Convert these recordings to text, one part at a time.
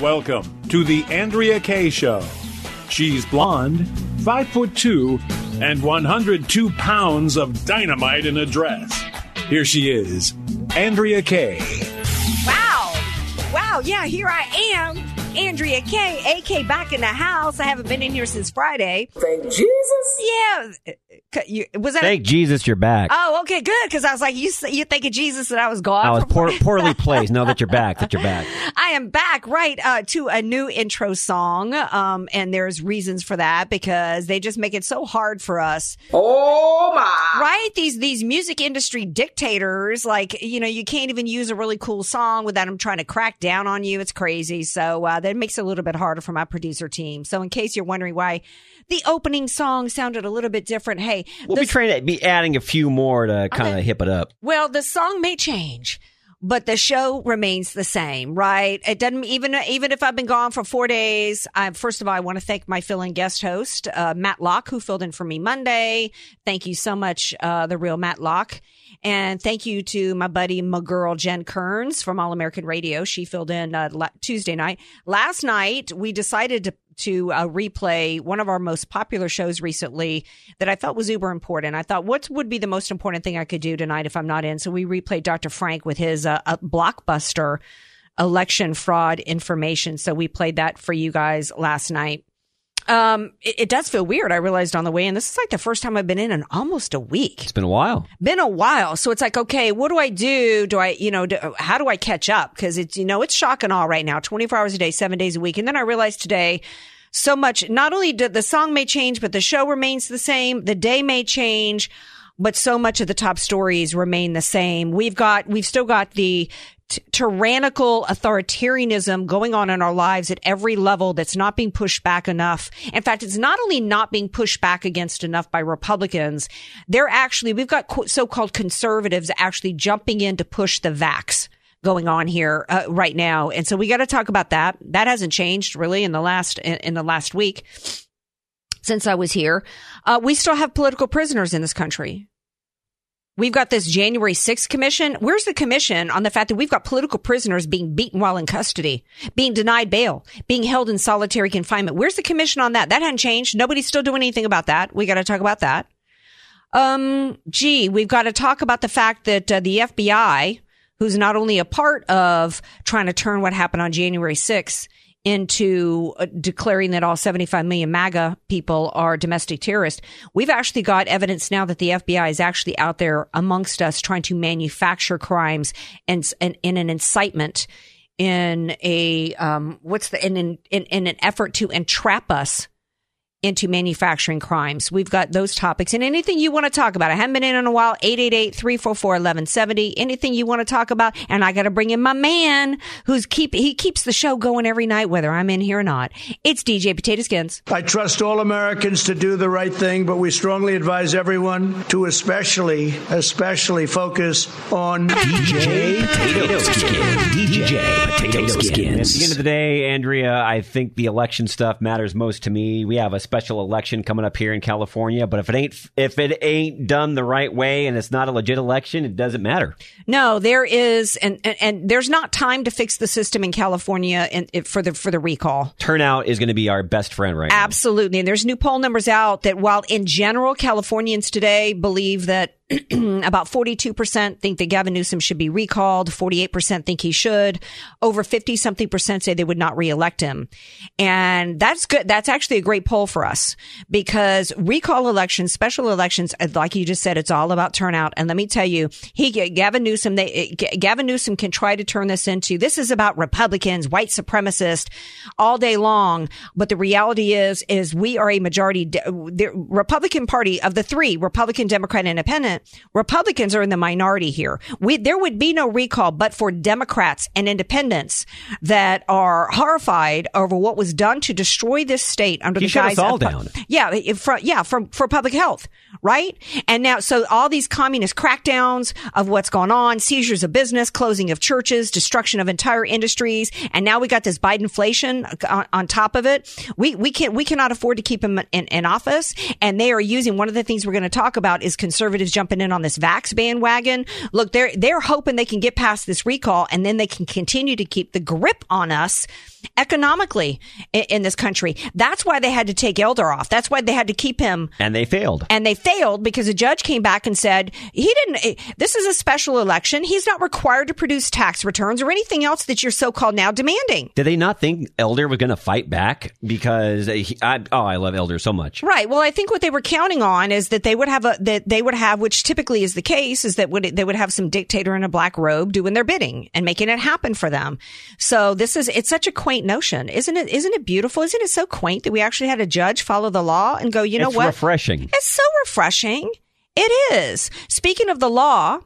Welcome to the Andrea Kaye Show. She's blonde, five foot two, and 102 pounds of dynamite in a dress. Here she is, Andrea Kaye. Wow. Wow. Yeah, here I am. Andrea Kaye, AK back in the house. I haven't been in here since Friday. Thank Jesus. Yeah. You- Was that? Thank Jesus you're back. oh, okay, good. Because I was like, you you think of Jesus that I was gone? I was poor, poorly placed. Know that you're back. That you're back. I am back, right, uh, to a new intro song. Um, and there's reasons for that because they just make it so hard for us Oh my. right these these music industry dictators like you know you can't even use a really cool song without them trying to crack down on you it's crazy so uh, that makes it a little bit harder for my producer team so in case you're wondering why the opening song sounded a little bit different hey We'll the- be trying to be adding a few more to kind of hip it up. well, the song may change, but the show remains the same, right? It doesn't even even if I've been gone for four days. I first of all, I want to thank my fill-in guest host, uh, Matt Locke, who filled in for me Monday. Thank you so much, uh, the real Matt Locke. And thank you to my buddy, my girl, Jen Kearns from All American Radio. She filled in uh, la- Tuesday night. Last night, we decided to to uh, replay one of our most popular shows recently that I felt was uber important. I thought, what would be the most important thing I could do tonight if I'm not in? So we replayed Dr. Frank with his uh, blockbuster election fraud information. So we played that for you guys last night. Um, it, it does feel weird. I realized on the way in, this is like the first time I've been in in almost a week It's been a while. been a while. So it's like, okay, what do I do? Do I, you know, do, how do I catch up? Cause it's, you know, it's shock and all right now, 24 hours a day, seven days a week. And then I realized today, so much, not only did the song may change, but the show remains the same. The day may change, but so much of the top stories remain the same. We've got, we've still got the, tyrannical authoritarianism going on in our lives at every level that's not being pushed back enough. In fact, it's not only not being pushed back against enough by Republicans, they're actually, we've got so-called conservatives actually jumping in to push the vax going on here uh, right now. And so we got to talk about that. That hasn't changed really in the last, in, in the last week since I was here. Uh, we still have political prisoners in this country. We've got this January 6th commission. Where's the commission on the fact that we've got political prisoners being beaten while in custody, being denied bail, being held in solitary confinement? Where's the commission on that? That hadn't changed. Nobody's still doing anything about that. We got to talk about that. Um, gee, we've got to talk about the fact that uh, the FBI, who's not only a part of trying to turn what happened on January 6th into uh, declaring that all 75 million MAGA people are domestic terrorists. We've actually got evidence now that the FBI is actually out there amongst us trying to manufacture crimes and, in an incitement in a, um, what's the, in, in, in an effort to entrap us into manufacturing crimes. We've got those topics and anything you want to talk about. I haven't been in in a while. 888-344-1170. Anything you want to talk about. And I got to bring in my man who's keep, he keeps the show going every night, whether I'm in here or not. It's DJ Potato Skins. I trust all Americans to do the right thing, but we strongly advise everyone to especially, especially focus on DJ Potato Skin. DJ Potato Skins. At the end of the day, Andrea, I think the election stuff matters most to me. We have a special election coming up here in California, but if it ain't if it ain't done the right way and it's not a legit election, it doesn't matter. No, there is, and, and, and there's not time to fix the system in California and it, for the, for the recall. Turnout is going to be our best friend right now. Absolutely. And there's new poll numbers out that while in general, Californians today believe that about 42% think that Gavin Newsom should be recalled. 48% think he should. Over 50 something percent say they would not reelect him. And that's good. That's actually a great poll for us because recall elections, special elections, uh, like you just said, it's all about turnout. And let me tell you, he, Gavin Newsom, they, Gavin Newsom can try to turn this into, this is about Republicans, white supremacists all day long. But the reality is, is we are a majority, the Republican party of the three, Republican, Democrat, Independent, Republicans are in the minority here. We, there would be no recall, but for Democrats and independents that are horrified over what was done to destroy this state under He the us guise all of, down. yeah, for, yeah, for, for public health, right? And now, so all these communist crackdowns of what's going on, seizures of business, closing of churches, destruction of entire industries, and now we got this Biden inflation uh, on, on top of it. We, we can't, we cannot afford to keep him in, in office. And they are using one of the things we're going to talk about is conservatives jumping jumping in on this vax bandwagon. Look, they're they're hoping they can get past this recall and then they can continue to keep the grip on us economically in, in this country. That's why they had to take Elder off. That's why they had to keep him And they failed. and they failed because a judge came back and said he didn't eh, this is a special election he's not required to produce tax returns or anything else that you're so-called now demanding Did they not think Elder was going to fight back? Because he, I, oh, I love Elder so much. right well i think what they were counting on is that they would have a that they would have which typically is the case is that would they would have some dictator in a black robe doing their bidding and making it happen for them so this is it's such a quaint notion isn't it isn't it beautiful isn't it so quaint that we actually had a judge follow the law and go you know it's what refreshing. It's so refreshing. It is. Speaking of the law,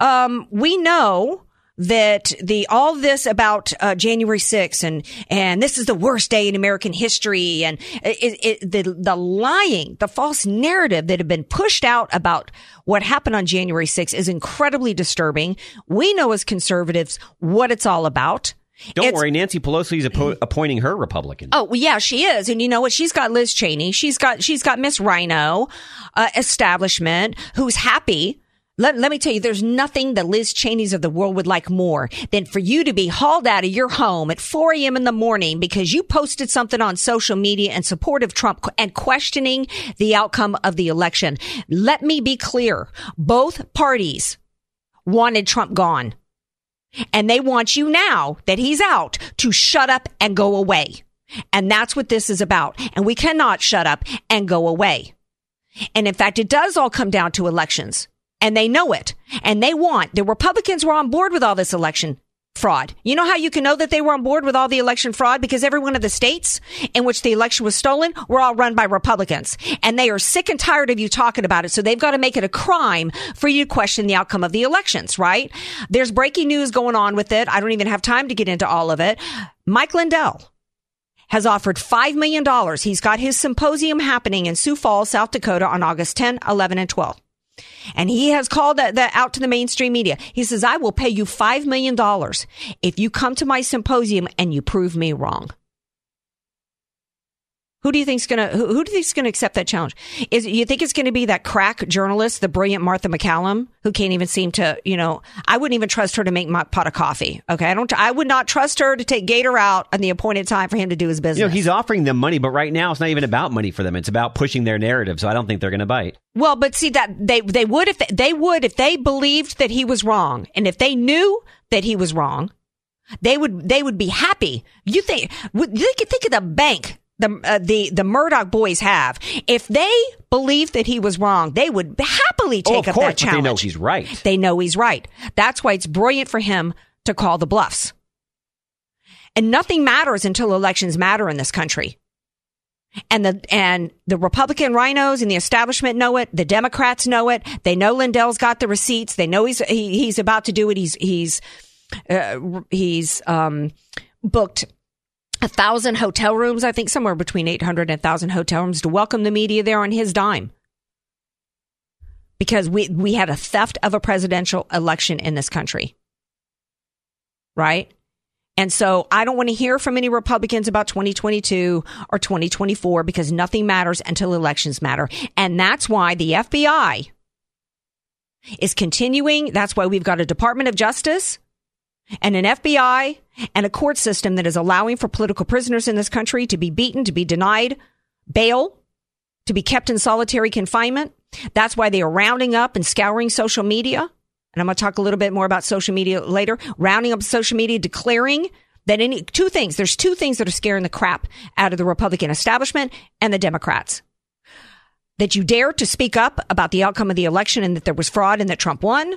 um, we know that the all this about uh, January 6th and and this is the worst day in American history and it, it, the the lying, the false narrative that had been pushed out about what happened on January 6th is incredibly disturbing. We know as conservatives what it's all about. Don't It's- worry, Nancy Pelosi is appo- appointing her Republican. Oh, well, yeah, she is. And you know what? She's got Liz Cheney. She's got, she's got Miss Rhino, uh, establishment who's happy. Let, let me tell you, there's nothing the Liz Cheneys of the world would like more than for you to be hauled out of your home at 4 a.m. in the morning because you posted something on social media in support of Trump and questioning the outcome of the election. Let me be clear. Both parties wanted Trump gone. And they want you now that he's out to shut up and go away. And that's what this is about. And we cannot shut up and go away. And in fact, it does all come down to elections. And they know it. And they want, the Republicans were on board with all this election fraud. You know how you can know that they were on board with all the election fraud? Because every one of the states in which the election was stolen were all run by Republicans. And they are sick and tired of you talking about it. So they've got to make it a crime for you to question the outcome of the elections, right? There's breaking news going on with it. I don't even have time to get into all of it. Mike Lindell has offered $5 million. He's got his symposium happening in Sioux Falls, South Dakota on August 10, 11, and 12. And he has called that, that out to the mainstream media. He says, I will pay you $5 million if you come to my symposium and you prove me wrong. Who do you think's gonna who, who do you think's gonna accept that challenge? Is you think it's gonna be that crack journalist, the brilliant Martha MacCallum, who can't even seem to, you know, I wouldn't even trust her to make my pot of coffee. Okay, I don't. I would not trust her to take Gator out on the appointed time for him to do his business. You know, he's offering them money, but right now it's not even about money for them. It's about pushing their narrative. So I don't think they're going to bite. Well, but see that they they would if they, they would if they believed that he was wrong, and if they knew that he was wrong, they would they would be happy. You think you think, think of the bank the uh, the the Murdoch boys have. If they believe that he was wrong, they would happily take oh, of up course, that but they know he's right. They know he's right. That's why it's brilliant for him to call the bluffs. And nothing matters until elections matter in this country. And the and the Republican rhinos and the establishment know it. The Democrats know it. They know Lindell's got the receipts. They know he's he, he's about to do it. He's he's uh, he's um, booked a thousand hotel rooms. I think somewhere between 800 and 1,000 hotel rooms to welcome the media there on his dime. Because we we had a theft of a presidential election in this country, right? And so I don't want to hear from any Republicans about 2022 or 2024 because nothing matters until elections matter. And that's why the FBI is continuing. That's why we've got a Department of Justice and an FBI and a court system that is allowing for political prisoners in this country to be beaten, to be denied bail, to be kept in solitary confinement. That's why they are rounding up and scouring social media and I'm going to talk a little bit more about social media later, rounding up social media, declaring that any two things, there's two things that are scaring the crap out of the Republican establishment and the Democrats. That you dare to speak up about the outcome of the election and that there was fraud and that Trump won,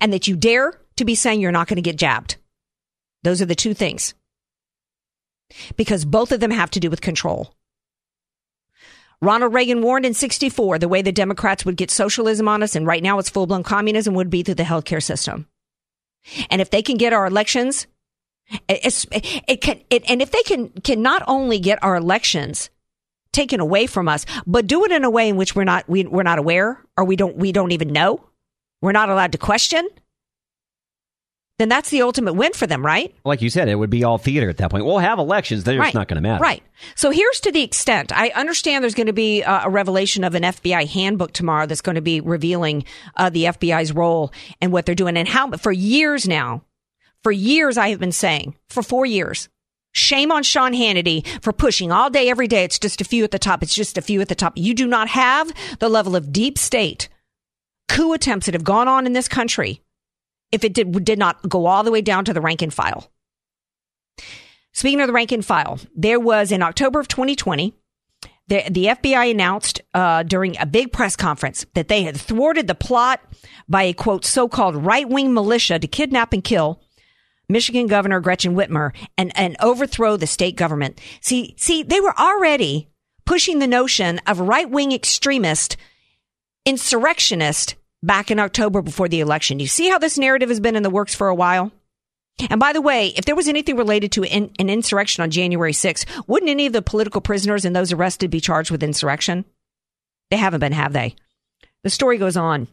and that you dare to be saying you're not going to get jabbed. Those are the two things. Because both of them have to do with control. Ronald Reagan warned in 64 the way the Democrats would get socialism on us, and right now it's full blown communism, would be through the healthcare system. And if they can get our elections, it's, it can, it, and if they can, can not only get our elections taken away from us, but do it in a way in which we're not, we, we're not aware or we don't, we don't even know. We're not allowed to question. Then that's the ultimate win for them, right? Like you said, it would be all theater at that point. We'll have elections; they're right. just not going to matter. Right. So here's to the extent I understand there's going to be uh, a revelation of an FBI handbook tomorrow that's going to be revealing uh, the FBI's role and what they're doing and how. For years now, for years I have been saying for four years. Shame on Sean Hannity for pushing all day, every day. It's just a few at the top. It's just a few at the top. You do not have the level of deep state coup attempts that have gone on in this country if it did, did not go all the way down to the rank and file. Speaking of the rank and file, there was in October of 2020, the, the FBI announced uh, during a big press conference that they had thwarted the plot by a quote so called right wing militia to kidnap and kill Michigan Governor Gretchen Whitmer and, and overthrow the state government. See, see, they were already pushing the notion of right wing extremist insurrectionist back in October before the election. You see how this narrative has been in the works for a while? And by the way, if there was anything related to in, an insurrection on January 6th, wouldn't any of the political prisoners and those arrested be charged with insurrection? They haven't been, have they? The story goes on.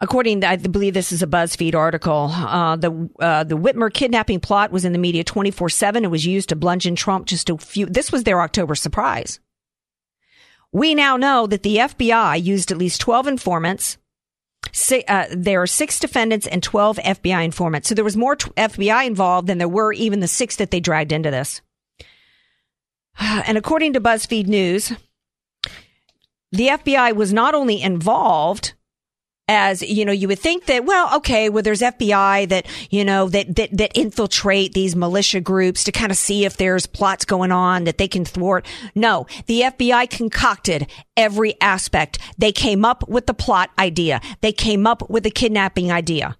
According, I believe this is a BuzzFeed article. Uh, the uh, the Whitmer kidnapping plot was in the media twenty four seven. It was used to bludgeon Trump just a few. This was their October surprise. We now know that the FBI used at least 12 informants. Uh, there are six defendants and 12 FBI informants. So there was more FBI involved than there were even the six that they dragged into this. And according to BuzzFeed News, the FBI was not only involved as you know you would think that well okay well there's FBI that you know that that that infiltrate these militia groups to kind of see if there's plots going on that they can thwart. No the FBI concocted every aspect. They came up with the plot idea. They came up with the kidnapping idea.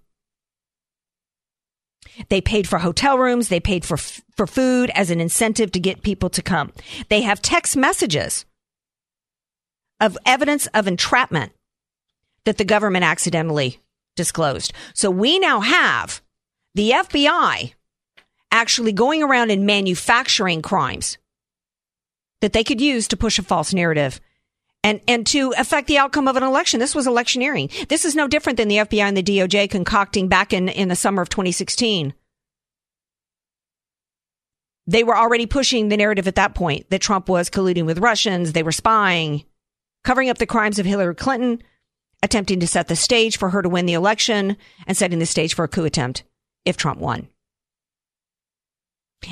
They paid for hotel rooms. They paid for for food as an incentive to get people to come. They have text messages of evidence of entrapment that the government accidentally disclosed. So we now have the FBI actually going around and manufacturing crimes that they could use to push a false narrative and, and to affect the outcome of an election. This was electioneering. This is no different than the FBI and the DOJ concocting back in, in the summer of 2016. They were already pushing the narrative at that point that Trump was colluding with Russians. They were spying, covering up the crimes of Hillary Clinton, attempting to set the stage for her to win the election and setting the stage for a coup attempt if Trump won.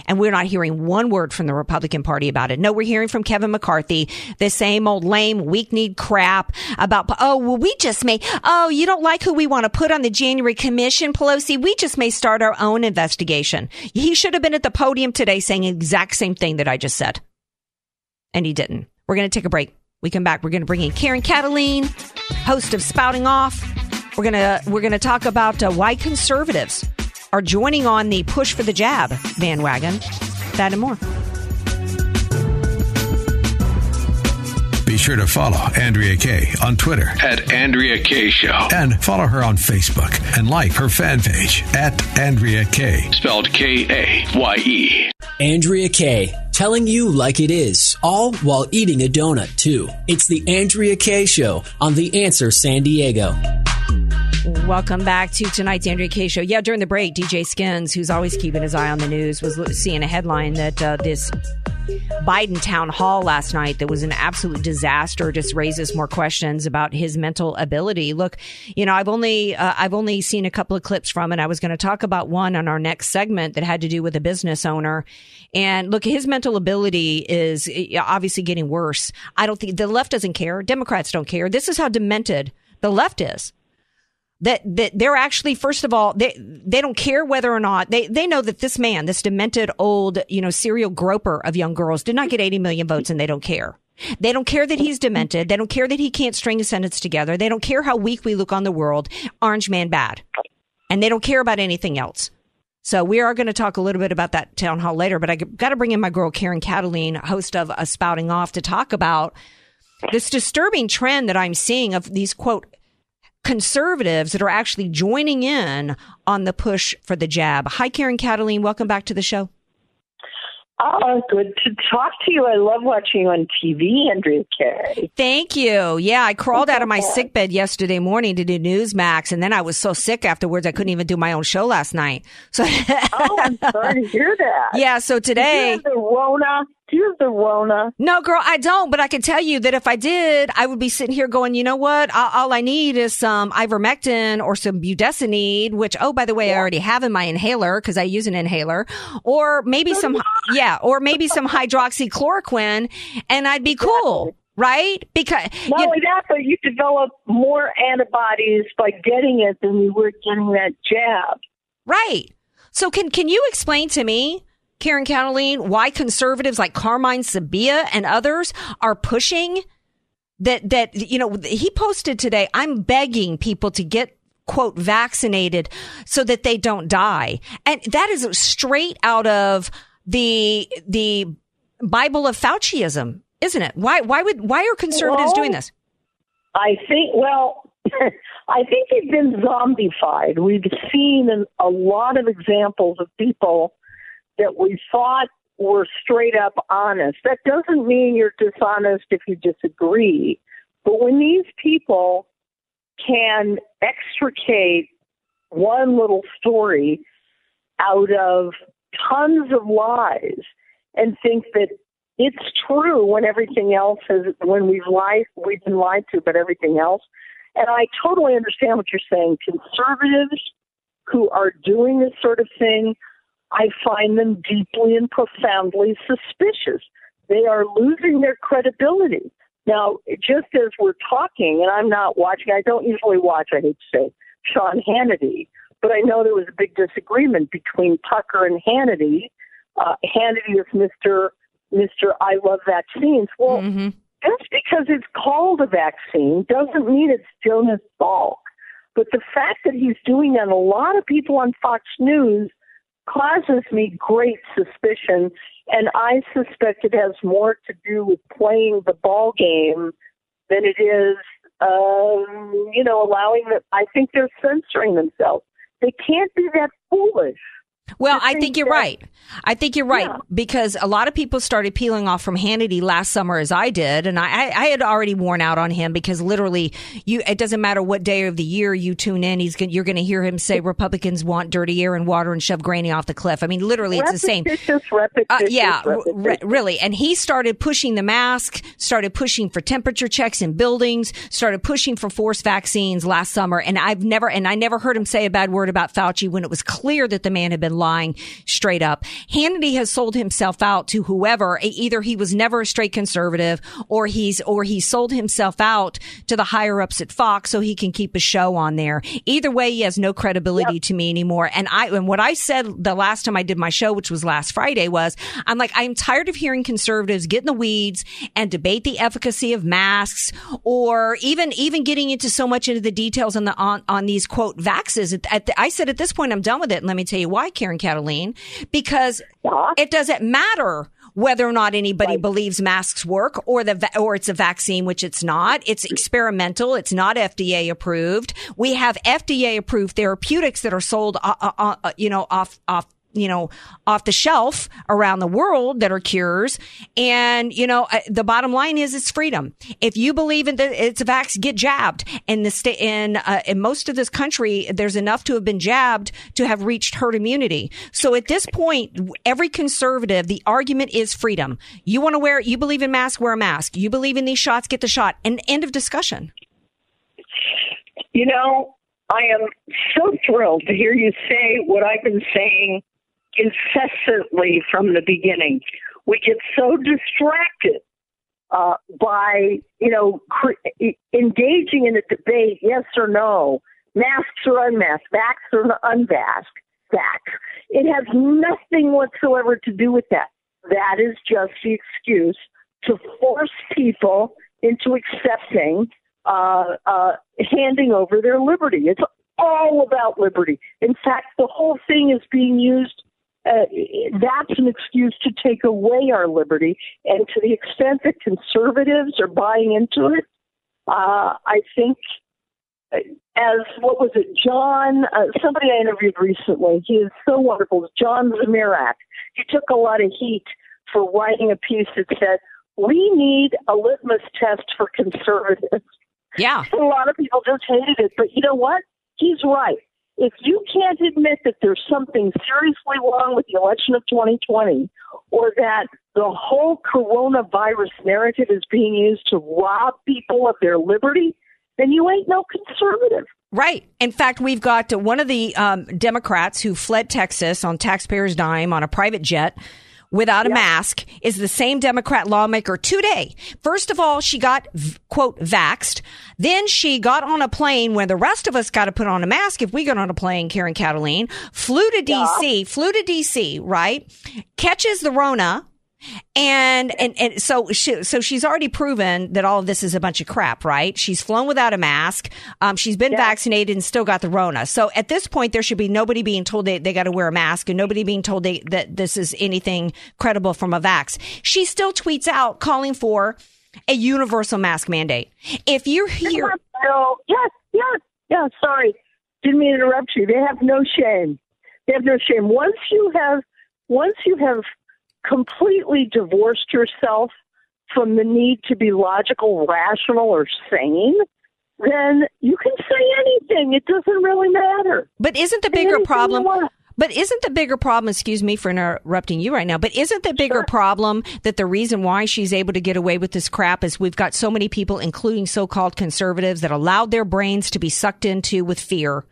And we're not hearing one word from the Republican Party about it. No, we're hearing from Kevin McCarthy, the same old lame, weak kneed crap about, oh, well, we just may, oh, you don't like who we want to put on the January Commission, Pelosi? We just may start our own investigation. He should have been at the podium today saying the exact same thing that I just said. And he didn't. We're going to take a break. We come back. We're going to bring in Karen Kataline, host of Spouting Off. We're gonna we're gonna talk about uh, why conservatives are joining on the push for the jab bandwagon. That and more. Be sure to follow Andrea Kaye on Twitter at Andrea Kaye Show. And follow her on Facebook and like her fan page at Andrea Kaye. Spelled K A Y E. Andrea Kaye, telling you like it is, all while eating a donut, too. It's the Andrea Kaye Show on The Answer San Diego. Welcome back to tonight's Andrea Kaye Show. Yeah, during the break, DJ Skins, who's always keeping his eye on the news, was seeing a headline that uh, this Biden town hall last night that was an absolute disaster just raises more questions about his mental ability. Look, you know, I've only uh, I've only seen a couple of clips from it. I was going to talk about one on our next segment that had to do with a business owner. And look, his mental ability is obviously getting worse. I don't think the left doesn't care. Democrats don't care. This is how demented the left is that that they're actually first of all they they don't care whether or not they they know that this man this demented old you know serial groper of young girls did not get 80 million votes and they don't care. They don't care that he's demented. They don't care that he can't string a sentence together. They don't care how weak we look on the world. Orange man bad. And they don't care about anything else. So we are going to talk a little bit about that town hall later but i got to bring in my girl karen kataline host of a spouting off to talk about this disturbing trend that i'm seeing of these quote conservatives that are actually joining in on the push for the jab. Hi, Karen Kataline. Welcome back to the show. Oh, good to talk to you. I love watching you on TV, Andrea Kaye. Thank you. Yeah, I crawled out of my sick bed yesterday morning to do Newsmax, and then I was so sick afterwards I couldn't even do my own show last night. So, oh, I'm sorry to hear that. Yeah, so today. the Rona do you have the Rona? No, girl, I don't. But I can tell you that if I did, I would be sitting here going, you know what? All, all I need is some ivermectin or some budesonide, which, oh, by the way, yeah. I already have in my inhaler because I use an inhaler, or maybe some, yeah, or maybe some hydroxychloroquine, and I'd be cool. Right? Because not only that, but you develop more antibodies by getting it than you were getting that jab. Right. So can can you explain to me Karen Kataline, why conservatives like Carmine Sabia and others are pushing that, that, you know, he posted today, I'm begging people to get quote vaccinated so that they don't die. And that is straight out of the, the Bible of Fauciism, isn't it? Why, why would, why are conservatives well, doing this? I think, well, I think they've been zombified. We've seen a lot of examples of people that we thought were straight up honest. That doesn't mean you're dishonest if you disagree. But when these people can extricate one little story out of tons of lies and think that it's true when everything else is when we've lied we've been lied to but everything else and i totally understand what you're saying conservatives who are doing this sort of thing I find them deeply and profoundly suspicious. They are losing their credibility. Now, just as we're talking, and I'm not watching, I don't usually watch, I hate to say, Sean Hannity, but I know there was a big disagreement between Tucker and Hannity. Uh, Hannity is Mr. Mr. I love vaccines. Well, mm-hmm. just because it's called a vaccine doesn't mean it's Jonas Salk. But the fact that he's doing that, a lot of people on Fox News causes me great suspicion, and I suspect it has more to do with playing the ball game than it is, um, you know, allowing that. I think they're censoring themselves. They can't be that foolish. Well, I think you're right. I think you're right yeah. because a lot of people started peeling off from Hannity last summer, as I did, and I, I had already worn out on him because literally, you it doesn't matter what day of the year you tune in, he's you're going to hear him say Republicans want dirty air and water and shove Granny off the cliff. I mean, literally, it's the same. Uh, yeah, re- really. And he started pushing the mask, started pushing for temperature checks in buildings, started pushing for forced vaccines last summer, and I've never and I never heard him say a bad word about Fauci when it was clear that the man had been lying straight up. Hannity has sold himself out to whoever. Either he was never a straight conservative or he's, or he sold himself out to the higher ups at Fox so he can keep a show on there. Either way, he has no credibility yep. to me anymore. And I, and what I said the last time I did my show, which was last Friday was, I'm like, I'm tired of hearing conservatives get in the weeds and debate the efficacy of masks or even, even getting into so much into the details on the, on, on these quote vaxes. At the, I said at this point, I'm done with it. And let me tell you why, Karen Kataline, because it doesn't matter whether or not anybody right. believes masks work or the or it's a vaccine which it's not. It's experimental. It's not FDA approved. We have FDA approved therapeutics that are sold uh, uh, uh, you know off off you know, off the shelf around the world that are cures. And, you know, uh, the bottom line is it's freedom. If you believe in the, it's a vax, get jabbed. In the state, in, uh, in most of this country, there's enough to have been jabbed to have reached herd immunity. So at this point, every conservative, the argument is freedom. You want to wear, you believe in masks, wear a mask. You believe in these shots, get the shot. And end of discussion. You know, I am so thrilled to hear you say what I've been saying incessantly from the beginning. We get so distracted uh, by, you know, cre- engaging in a debate, yes or no, masks or unmasked, vax or unvaxxed, vax. It has nothing whatsoever to do with that. That is just the excuse to force people into accepting, uh, uh, handing over their liberty. It's all about liberty. In fact, the whole thing is being used uh, that's an excuse to take away our liberty. And to the extent that conservatives are buying into it, uh, I think, uh, as what was it, John, uh, somebody I interviewed recently, he is so wonderful, John Zmirak. He took a lot of heat for writing a piece that said, we need a litmus test for conservatives. Yeah. A lot of people just hated it. But you know what? He's right. If you can't admit that there's something seriously wrong with the election of 2020 or that the whole coronavirus narrative is being used to rob people of their liberty, then you ain't no conservative. Right. In fact, we've got one of the um, Democrats who fled Texas on taxpayers' dime on a private jet without a mask is the same Democrat lawmaker today. First of all, she got, quote, vaxed. Then she got on a plane when the rest of us got to put on a mask if we got on a plane, Karen Kataline, flew to DC, flew to DC, right? Catches the Rona and, and, and so she, so she's already proven that all of this is a bunch of crap, right? She's flown without a mask. Um, she's been Yeah. vaccinated and still got the Rona. So at this point, there should be nobody being told they, they got to wear a mask and nobody being told they, that this is anything credible from a vax. She still tweets out calling for a universal mask mandate. If you're here, No, yes, yes, yes. Sorry, didn't mean to interrupt you. They have no shame. They have no shame. Once you have, once you have completely divorced yourself from the need to be logical, rational, or sane, then you can say anything. It doesn't really matter. But isn't the bigger anything problem? But isn't the bigger problem, excuse me for interrupting you right now, but isn't the bigger problem that the reason why she's able to get away with this crap is we've got so many people, including so-called conservatives, that allowed their brains to be sucked into with fear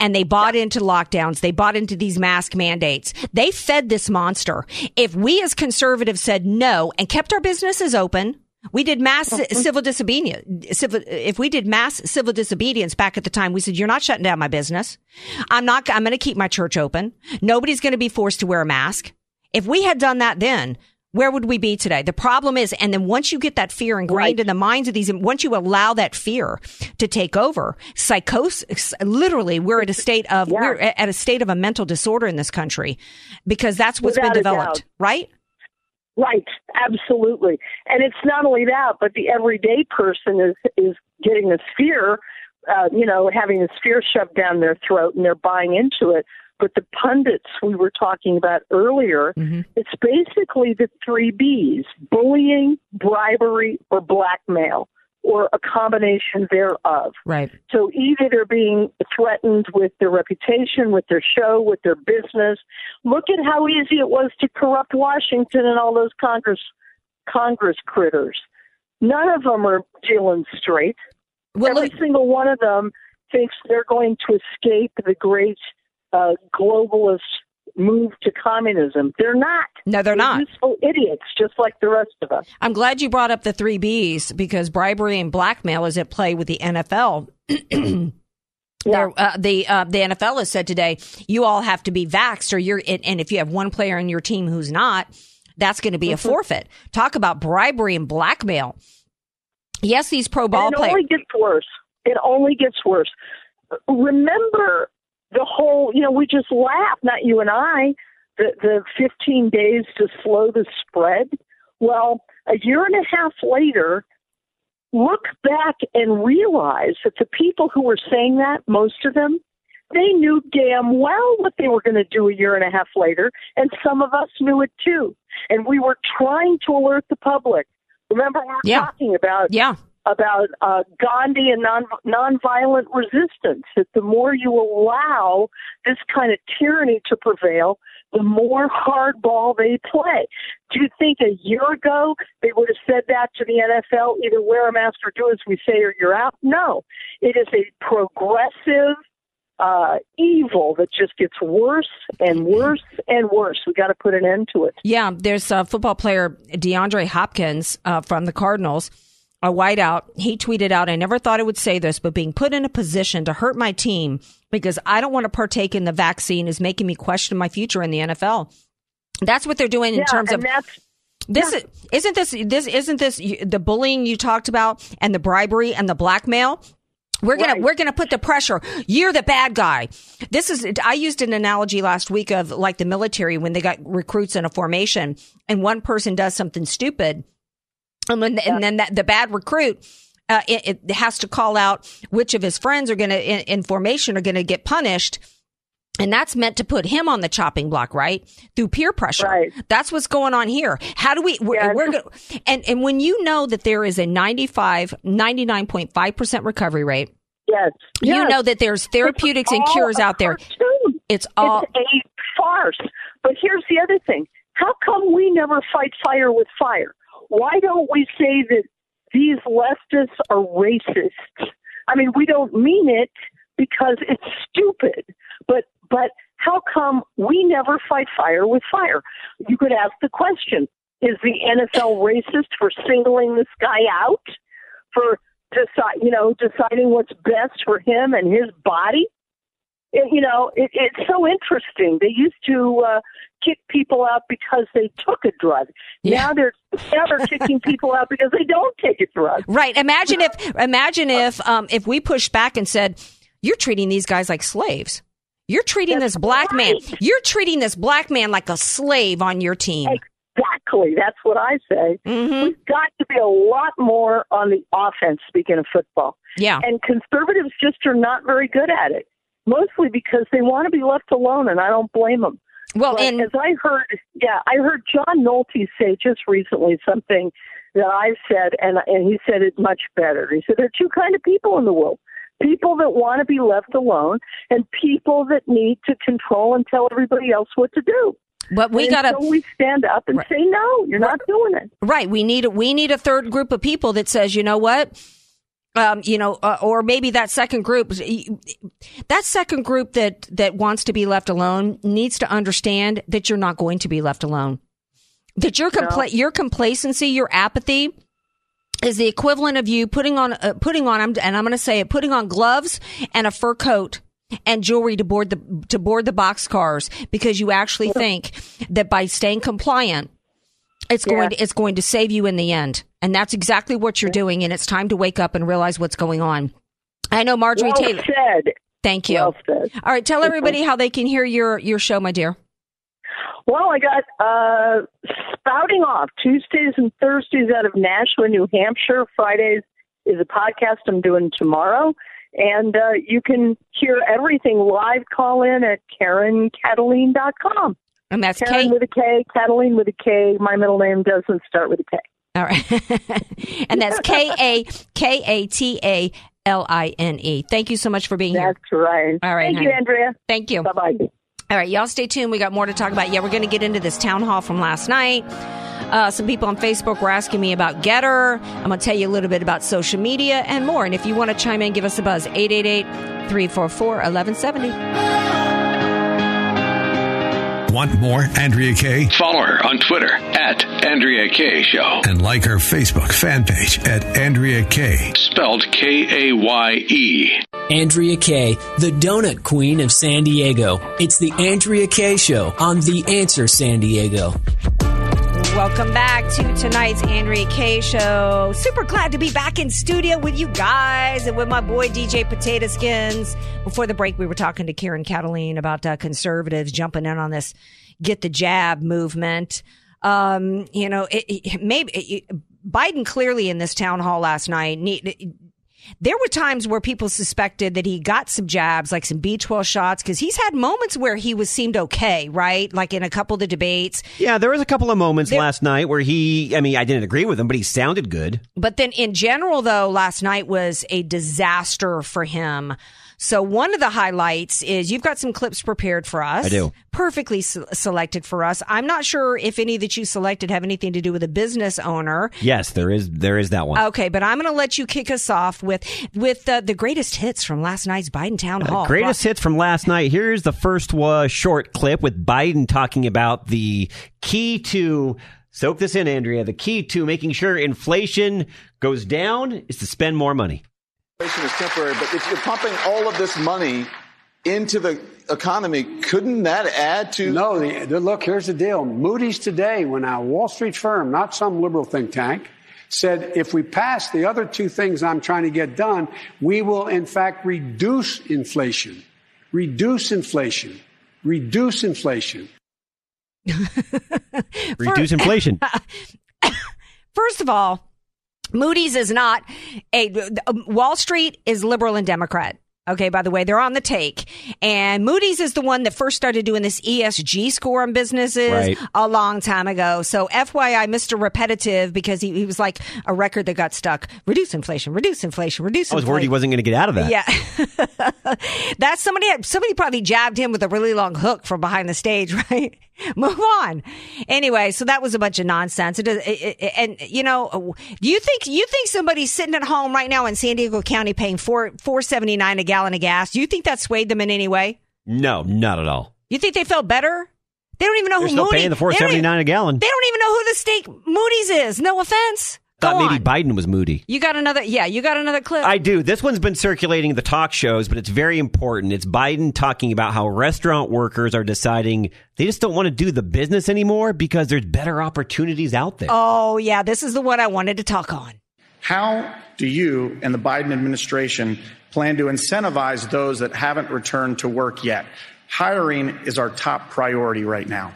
and they bought into lockdowns. They bought into these mask mandates. They fed this monster. If we as conservatives said no and kept our businesses open, we did mass civil disobedience. Civil, if we did mass civil disobedience back at the time, we said, you're not shutting down my business. I'm not, I'm going to keep my church open. Nobody's going to be forced to wear a mask. If we had done that then, where would we be today? The problem is, and then once you get that fear ingrained in the minds of these, once you allow that fear to take over, psychosis, literally, we're at a state of, we're at a state of a mental disorder in this country because that's what's Without been developed, right? Right, absolutely. And it's not only that, but the everyday person is is getting this fear, uh, you know, having this fear shoved down their throat, and they're buying into it. But the pundits we were talking about earlier, it's basically the three B's: bullying, bribery, or blackmail, or a combination thereof. Right. So either they're being threatened with their reputation, with their show, with their business. Look at how easy it was to corrupt Washington and all those Congress Congress critters. None of them are dealing straight. Well, Every single one of them thinks they're going to escape the great uh, globalist move to communism. They're not. No, they're not. Useful idiots, just like the rest of us. I'm glad you brought up the three B's because bribery and blackmail is at play with the NFL. There, uh, the uh, the NFL has said today you all have to be vaxxed, or you're and and if you have one player in your team who's not, that's going to be a Mm-hmm. forfeit. Talk about bribery and blackmail. Yes, these pro ball and it players. only gets worse. It only gets worse. Remember the whole, you know, we just laughed, not you and I, the, the 15 days to slow the spread. Well, a year and a half later, look back and realize that the people who were saying that, most of them, they knew damn well what they were going to do a year and a half later, and some of us knew it too. And we were trying to alert the public. Remember, we were Yeah. talking about yeah. About uh, Gandhi and non nonviolent resistance. That the more you allow this kind of tyranny to prevail, the more hardball they play. Do you think a year ago they would have said that to the NFL? Either wear a mask or do as we say, or you're out. No, it is a progressive uh, evil that just gets worse and worse and worse. We got to put an end to it. Yeah, there's a football player DeAndre Hopkins uh, from the Cardinals, a whiteout. He tweeted out, "I never thought I would say this, but being put in a position to hurt my team because I don't want to partake in the vaccine is making me question my future in the NFL." That's what they're doing in Yeah, terms of that's this. is Isn't this this isn't this the bullying you talked about and the bribery and the blackmail? We're gonna we're gonna put the pressure. You're the bad guy. This is I used an analogy last week of like the military when they got recruits in a formation and one person does something stupid, and when and then that, the bad recruit. Uh, it, it has to call out which of his friends are going to in, in formation are going to get punished And that's meant to put him on the chopping block, right? Through peer pressure. Right. That's what's going on here. How do we, we're, Yeah, we're go- and, and when you know that there is a 95, 99.5% recovery rate, Yes. you Yes. know that there's therapeutics and cures out there. cartoon. It's all, It's a farce. But here's the other thing. How come we never fight fire with fire? Why don't we say that these leftists are racists? I mean, we don't mean it because it's stupid. But but how come we never fight fire with fire? You could ask the question, is the NFL racist for singling this guy out? For decide, you know, deciding what's best for him and his body? It, you know, it, it's so interesting. They used to uh, kick people out because they took a drug. Yeah. Now they're now they're kicking people out because they don't take a drug. right. Imagine if, imagine if, um, if we pushed back and said, you're treating these guys like slaves. You're treating That's this black man, you're treating this black man like a slave on your team. Exactly. That's what I say. hmm We've got to be a lot more on the offense. Speaking of football, Yeah. and conservatives just are not very good at it. Mostly because they want to be left alone, and I don't blame them. Well, But and as I heard, yeah, I heard John Nolte say just recently something that I said, and and he said it much better. He said there are two kind of people in the world: people that want to be left alone, and people that need to control and tell everybody else what to do. but we got to, so we stand up and Right. say, "No, you're not doing it." Right. We need we need a third group of people that says, you know what, um, you know, uh, or maybe that second group, that second group that that wants to be left alone needs to understand that you're not going to be left alone. That your compla- your complacency, your apathy. Is the equivalent of you putting on uh, putting on and I'm going to say it putting on gloves and a fur coat and jewelry to board the to board the box cars because you actually think that by staying compliant it's going to, it's going to save you in the end. And that's exactly what you're doing. And it's time to wake up and realize what's going on. I know Marjorie Well Taylor. said. Thank you. Well said. All right. Tell everybody how they can hear your, your show, my dear. Well, I got uh, spouting off Tuesdays and Thursdays out of Nashua, New Hampshire. Fridays is a podcast I'm doing tomorrow. And uh, you can hear everything live. Call in at KarenKataline.com. And that's Karen K. with a K, Kataline with a K. My middle name doesn't start with a K. All right. and that's K A K A T A L I N E. Thank you so much for being here. That's right. All right, Thank honey. you, Andrea. Thank you. Bye bye. All right, y'all stay tuned. We got more to talk about. Yeah, we're going to get into this town hall from last night. Uh, some people on Facebook were asking me about GETTR. I'm going to tell you a little bit about social media and more. And if you want to chime in, give us a buzz 888 344 1170. Want more Andrea Kaye? Follow her on Twitter at Andrea Kaye Show. And like her Facebook fan page at Andrea Kaye. Spelled K A Y E. Andrea Kaye, the donut queen of San Diego. It's the Andrea Kaye Show on The Answer San Diego. Welcome back to tonight's Andrea Kaye Show. Super glad to be back in studio with you guys and with my boy DJ Potato Skins. Before the break, we were talking to Karen Kataline about uh, conservatives jumping in on this get the jab movement. Um, you know, it, it, maybe it, Biden clearly in this town hall last night. Need, there were times where people suspected that he got some jabs, like some B12 shots, because he's had moments where he was seemed okay, right? Like in a couple of the debates. Yeah, there was a couple of moments There- last night where he, I mean, I didn't agree with him, but he sounded good. But then in general, though, last night was a disaster for him. So one of the highlights is you've got some clips prepared for us. I do. Perfectly se- selected for us. I'm not sure if any that you selected have anything to do with a business owner. Yes, there is, there is that one. Okay, but I'm going to let you kick us off with with uh, the greatest hits from last night's Biden town hall. Greatest hits from last night. Here's the first uh, short clip with Biden talking about the key to soak this in, Andrea. The key to making sure inflation goes down is to spend more money. Inflation is temporary, but if you're pumping all of this money into the economy, couldn't that add to? No, the, the, look, here's the deal. Moody's today, when a Wall Street firm, not some liberal think tank, said if we pass the other two things I'm trying to get done, we will in fact reduce inflation. Reduce inflation. Reduce inflation. Reduce inflation. First of all, Moody's is not a um, Wall Street is liberal and Democrat. Okay, by the way, they're on the take. And Moody's is the one that first started doing this ESG score on businesses Right. a long time ago. So FYI, Mr. Repetitive, because he, he was like a record that got stuck. Reduce inflation, reduce inflation, reduce inflation. I was inflation. worried he wasn't going to get out of that. Yeah. That's somebody, somebody probably jabbed him with a really long hook from behind the stage, right? Move on. Anyway, so that was a bunch of nonsense. It, it, it- and you know, do you think, you think somebody's sitting at home right now in San Diego County paying four, four seventy nine a gallon of gas? Do you think that swayed them in any way? No, not at all. You think they felt better? They don't even know They're who still Moody, paying the they 479 a gallon. They don't even know who the state Moody's is. No offense. Thought Go maybe on. Biden was moody. You got another, yeah, you got another clip. I do. This one's been circulating the talk shows, but it's very important. It's Biden talking about how restaurant workers are deciding they just don't want to do the business anymore because there's better opportunities out there. oh yeah, this is the one I wanted to talk on. How do you and the Biden administration plan to incentivize those that haven't returned to work yet? Hiring is our top priority right now.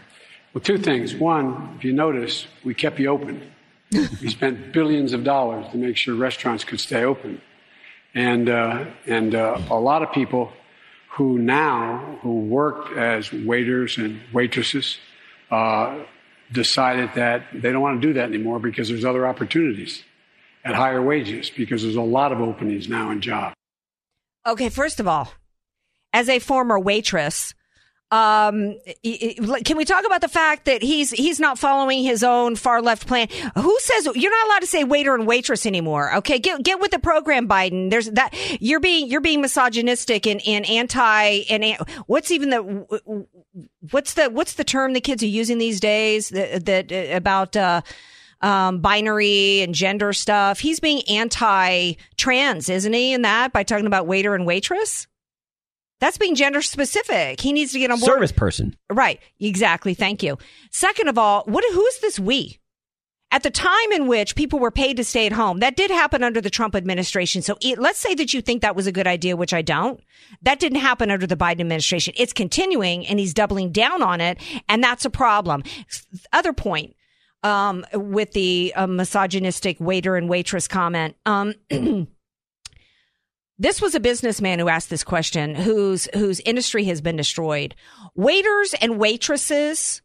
Well, two things. One, if you notice, we kept you open. We spent billions of dollars to make sure restaurants could stay open. And, uh, and uh, a lot of people who now, who worked as waiters and waitresses, uh, decided that they don't want to do that anymore because there's other opportunities at higher wages because there's a lot of openings now in jobs. Okay, first of all, as a former waitress, um, can we talk about the fact that he's he's not following his own far left plan? Who says you're not allowed to say waiter and waitress anymore? Okay, get get with the program, Biden. There's that you're being you're being misogynistic and, and anti and what's even the what's the what's the term the kids are using these days that, that uh, about uh, um, binary and gender stuff. He's being anti-trans, isn't he? In that by talking about waiter and waitress. That's being gender specific. He needs to get on board. Service person. Right. Exactly. Thank you. Second of all, what, who's this we? At the time in which people were paid to stay at home, that did happen under the Trump administration. So it, let's say that you think that was a good idea, which I don't. That didn't happen under the Biden administration. It's continuing and he's doubling down on it. And that's a problem. Other point, um, with the uh, misogynistic waiter and waitress comment. Um, This was a businessman who asked this question, whose whose industry has been destroyed. Waiters and waitresses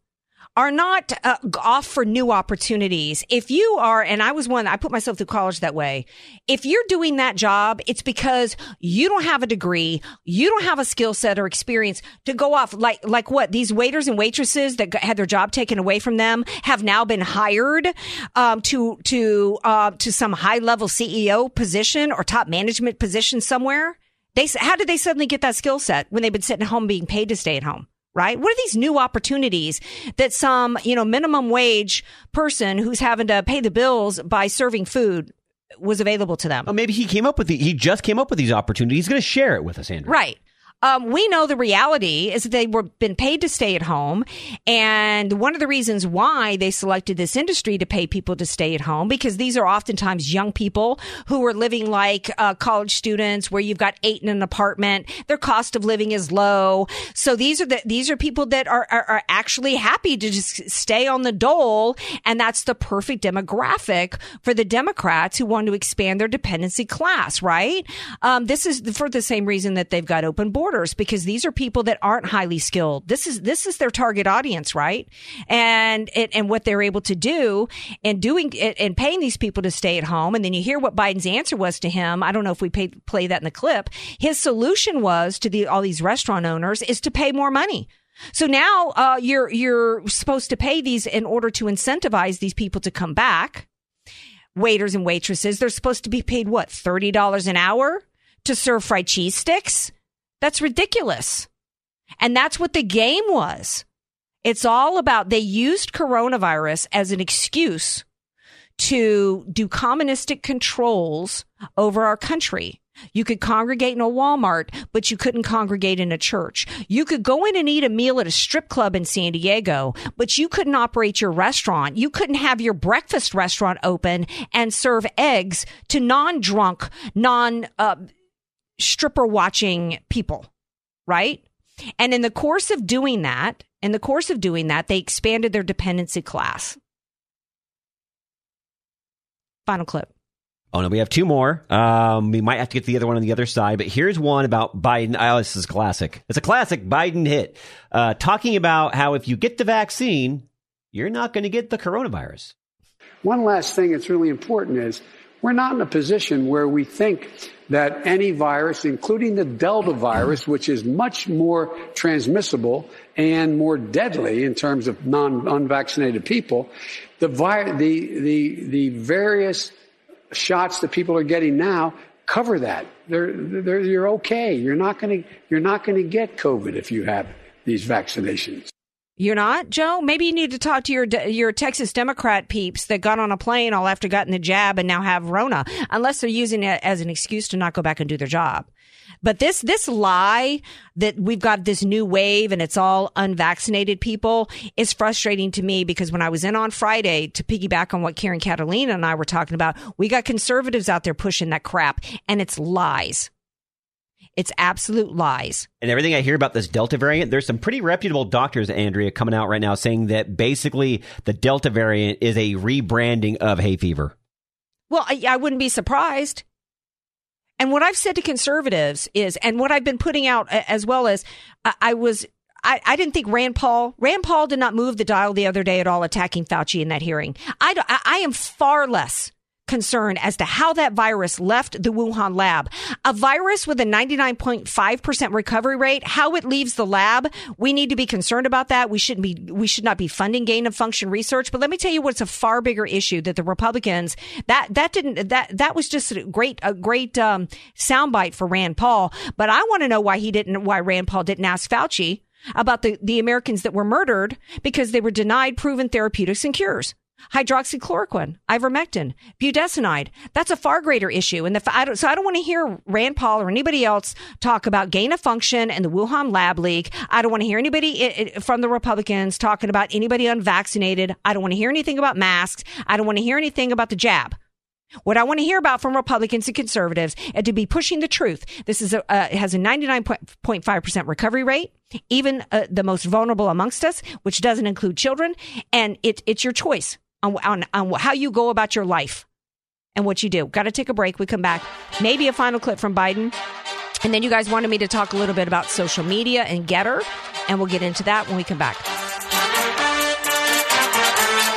are not uh, off for new opportunities. If you are, and I was one, I put myself through college that way. If you're doing that job, it's because you don't have a degree, you don't have a skill set or experience to go off. Like, like what? These waiters and waitresses that had their job taken away from them have now been hired um, to to uh, to some high level CEO position or top management position somewhere. They how did they suddenly get that skill set when they've been sitting at home being paid to stay at home? Right? What are these new opportunities that some, you know, minimum wage person who's having to pay the bills by serving food was available to them? Well, maybe he came up with the, he just came up with these opportunities. He's going to share it with us, Andrew. Right. Um, we know the reality is that they were been paid to stay at home, and one of the reasons why they selected this industry to pay people to stay at home because these are oftentimes young people who are living like uh, college students, where you've got eight in an apartment. Their cost of living is low, so these are the these are people that are are, are actually happy to just stay on the dole, and that's the perfect demographic for the Democrats who want to expand their dependency class. Right? Um, this is for the same reason that they've got open borders because these are people that aren't highly skilled. This is this is their target audience, right? And and, and what they're able to do and doing it and paying these people to stay at home. And then you hear what Biden's answer was to him. I don't know if we pay, play that in the clip. His solution was to the all these restaurant owners is to pay more money. So now uh, you're you're supposed to pay these in order to incentivize these people to come back. Waiters and waitresses, they're supposed to be paid what thirty dollars an hour to serve fried cheese sticks. That's ridiculous. And that's what the game was. It's all about they used coronavirus as an excuse to do communistic controls over our country. You could congregate in a Walmart, but you couldn't congregate in a church. You could go in and eat a meal at a strip club in San Diego, but you couldn't operate your restaurant. You couldn't have your breakfast restaurant open and serve eggs to non-drunk, non, uh, stripper watching people, right? And in the course of doing that, in the course of doing that, they expanded their dependency class. Final clip. Oh no, we have two more. Um, we might have to get the other one on the other side, but here's one about Biden. Oh, this is classic. It's a classic Biden hit. Uh, talking about how if you get the vaccine, you're not going to get the coronavirus. One last thing that's really important is we're not in a position where we think that any virus, including the Delta virus, which is much more transmissible and more deadly in terms of non unvaccinated people, the, vi- the, the, the various shots that people are getting now cover that. They're, they're, you're okay. You're not going to you're not going to get COVID if you have these vaccinations. You're not, Joe? Maybe you need to talk to your your Texas Democrat peeps that got on a plane all after getting the jab and now have Rona, unless they're using it as an excuse to not go back and do their job. But this this lie that we've got this new wave and it's all unvaccinated people is frustrating to me because when I was in on Friday to piggyback on what Karen Kataline and I were talking about, we got conservatives out there pushing that crap and it's lies. It's absolute lies. And everything I hear about this Delta variant, there's some pretty reputable doctors, Andrea, coming out right now saying that basically the Delta variant is a rebranding of hay fever. Well, I, I wouldn't be surprised. And what I've said to conservatives is, and what I've been putting out as well as, I, I was I, I, didn't think Rand Paul, Rand Paul did not move the dial the other day at all attacking Fauci in that hearing. I, I am far less concern as to how that virus left the Wuhan lab. A virus with a 99.5% recovery rate, how it leaves the lab, we need to be concerned about that. We shouldn't be, we should not be funding gain of function research. But let me tell you what's a far bigger issue that the Republicans, that, that didn't, that, that was just a great, a great, um, soundbite for Rand Paul. But I want to know why he didn't, why Rand Paul didn't ask Fauci about the, the Americans that were murdered because they were denied proven therapeutics and cures hydroxychloroquine, ivermectin, budesonide. That's a far greater issue. And the, I don't, so I don't want to hear Rand Paul or anybody else talk about gain of function and the Wuhan lab leak. I don't want to hear anybody from the Republicans talking about anybody unvaccinated. I don't want to hear anything about masks. I don't want to hear anything about the jab. What I want to hear about from Republicans and conservatives and to be pushing the truth. This is a, uh, has a 99.5% recovery rate, even uh, the most vulnerable amongst us, which doesn't include children. And it, it's your choice on, on, on how you go about your life and what you do. Got to take a break. We come back. Maybe a final clip from Biden. And then you guys wanted me to talk a little bit about social media and GETTR, and we'll get into that when we come back.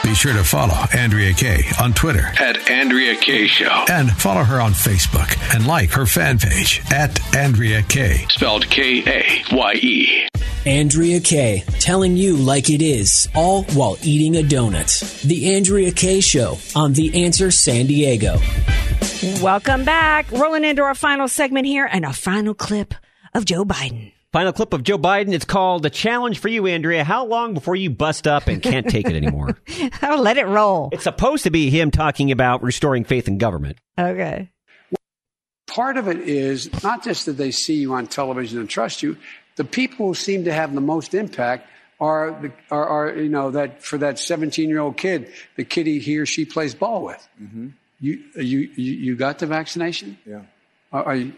Be sure to follow Andrea Kaye on Twitter at Andrea Kaye Show. And follow her on Facebook and like her fan page at Andrea Kaye. Spelled K A Y E. Andrea Kaye, telling you like it is, all while eating a donut. The Andrea Kaye Show on The Answer San Diego. Welcome back. Rolling into our final segment here and a final clip of Joe Biden. Final clip of Joe Biden. It's called The Challenge for You, Andrea. How long before you bust up and can't take it anymore? I'll oh, let it roll. It's supposed to be him talking about restoring faith in government. Okay. Part of it is not just that they see you on television and trust you, the people who seem to have the most impact are, the, are, are you know, that for that 17 year old kid, the kid he or she plays ball with. Mm-hmm. You, you, you, got the vaccination? Yeah. Are, are, you,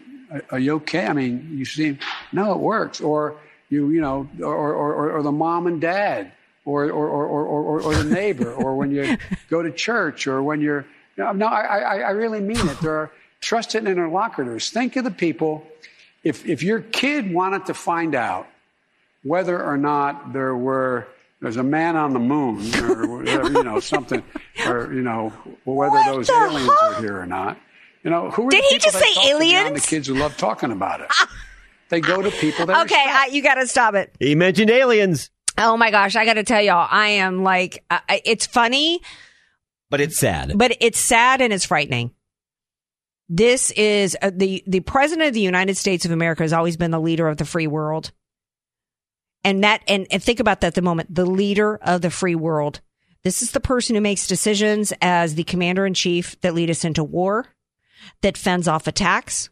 are you okay? I mean, you seem, no, it works. Or, you, you know, or, or, or the mom and dad, or, or, or, or, or, the neighbor, or when you go to church, or when you're, no, no I, I, I really mean it. There are trusted interlocutors. Think of the people if, if your kid wanted to find out whether or not there were there's a man on the moon or whatever, you know something or you know whether what those aliens are here or not you know who did he just say aliens the kids who love talking about it? They go to people that okay I, you got to stop it. He mentioned aliens. Oh my gosh i got to tell y'all i am like uh, it's funny but it's sad. but it's sad and it's frightening this is uh, the the president of the United States of America has always been the leader of the free world. And that and, and think about that the moment, the leader of the free world. This is the person who makes decisions as the commander in chief that lead us into war, that fends off attacks,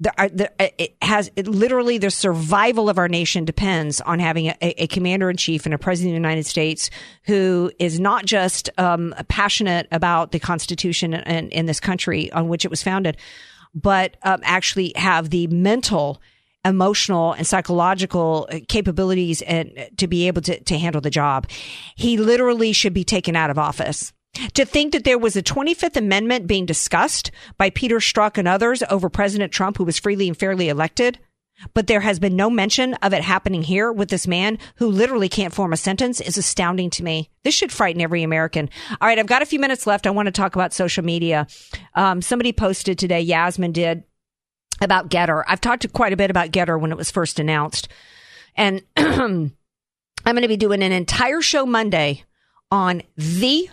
the, uh, the, uh, it has it, literally the survival of our nation depends on having a, a, commander in chief and a president of the United States who is not just um, passionate about the Constitution and in this country on which it was founded, but um, actually have the mental emotional and psychological capabilities and to be able to, to handle the job. He literally should be taken out of office. To think that there was a 25th Amendment being discussed by Peter Strzok and others over President Trump, who was freely and fairly elected, but there has been no mention of it happening here with this man who literally can't form a sentence is astounding to me. This should frighten every American. All right, I've got a few minutes left. I want to talk about social media. Um, somebody posted today, Yasmin did, about GETTR. I've talked quite a bit about GETTR when it was first announced. And I'm going to be doing an entire show Monday on the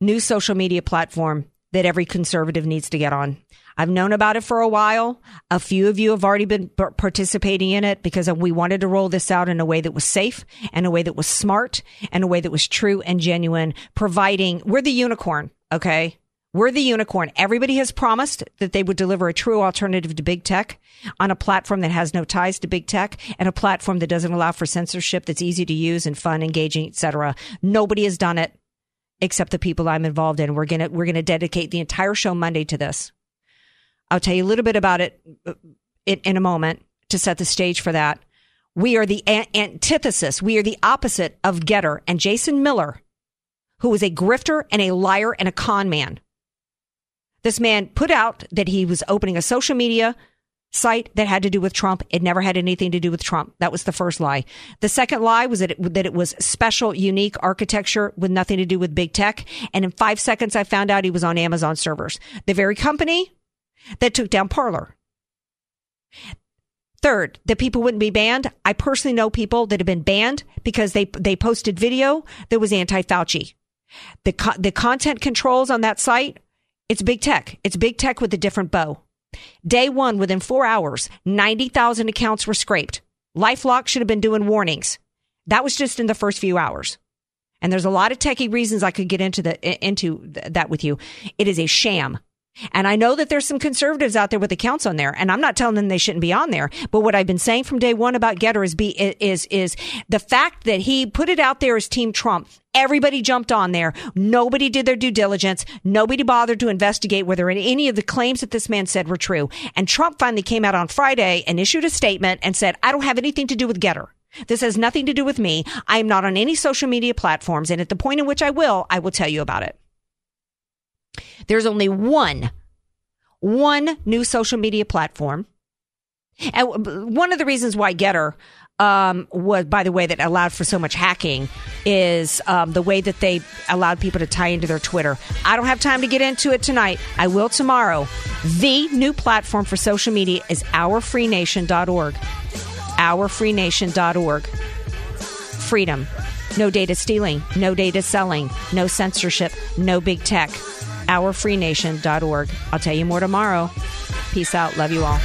new social media platform that every conservative needs to get on. I've known about it for a while. A few of you have already been participating in it because we wanted to roll this out in a way that was safe and a way that was smart and a way that was true and genuine, providing we're the unicorn. Okay. We're the unicorn. Everybody has promised that they would deliver a true alternative to big tech on a platform that has no ties to big tech and a platform that doesn't allow for censorship that's easy to use and fun, engaging, etc. Nobody has done it except the people I'm involved in. We're to we're to dedicate the entire show Monday to this. I'll tell you a little bit about it uh, in, a moment to set the stage for that. We are the antithesis. We are the opposite of GETTR and Jason Miller, who was a grifter and a liar and a con man. This man put out that he was opening a social media site that had to do with Trump. It never had anything to do with Trump. That was the first lie. The second lie was that it, that it was special, unique architecture with nothing to do with big tech. And in five seconds, I found out he was on Amazon servers, the very company that took down Parler. Third, that people wouldn't be banned. I personally know people that have been banned because they they posted video that was anti-Fauci. The co- the content controls on that site, it's big tech. It's big tech with a different bow. Day one, within four hours, 90,000 accounts were scraped. Lifelock should have been doing warnings. That was just in the first few hours. And there's a lot of techie reasons I could get into the into that with you. It is a sham. And I know that there's some conservatives out there with accounts on there, and I'm not telling them they shouldn't be on there. But what I've been saying from day one about GETTR is be is is the fact that he put it out there as Team Trump. Everybody jumped on there. Nobody did their due diligence. Nobody bothered to investigate whether any of the claims that this man said were true. And Trump finally came out on Friday and issued a statement and said, "I don't have anything to do with GETTR." This has nothing to do with me. I am not on any social media platforms. And at the point in which I will, I will tell you about it. There's only one, one new social media platform. And one of the reasons why GETTR um, was, by the way, that allowed for so much hacking is um, the way that they allowed people to tie into their Twitter. I don't have time to get into it tonight. I will tomorrow. The new platform for social media is ourfreenation.org. Ourfreenation.org. Freedom. No data stealing, no data selling, no censorship, no big tech ourfreenation.org. I'll tell you more tomorrow. Peace out. Love you all.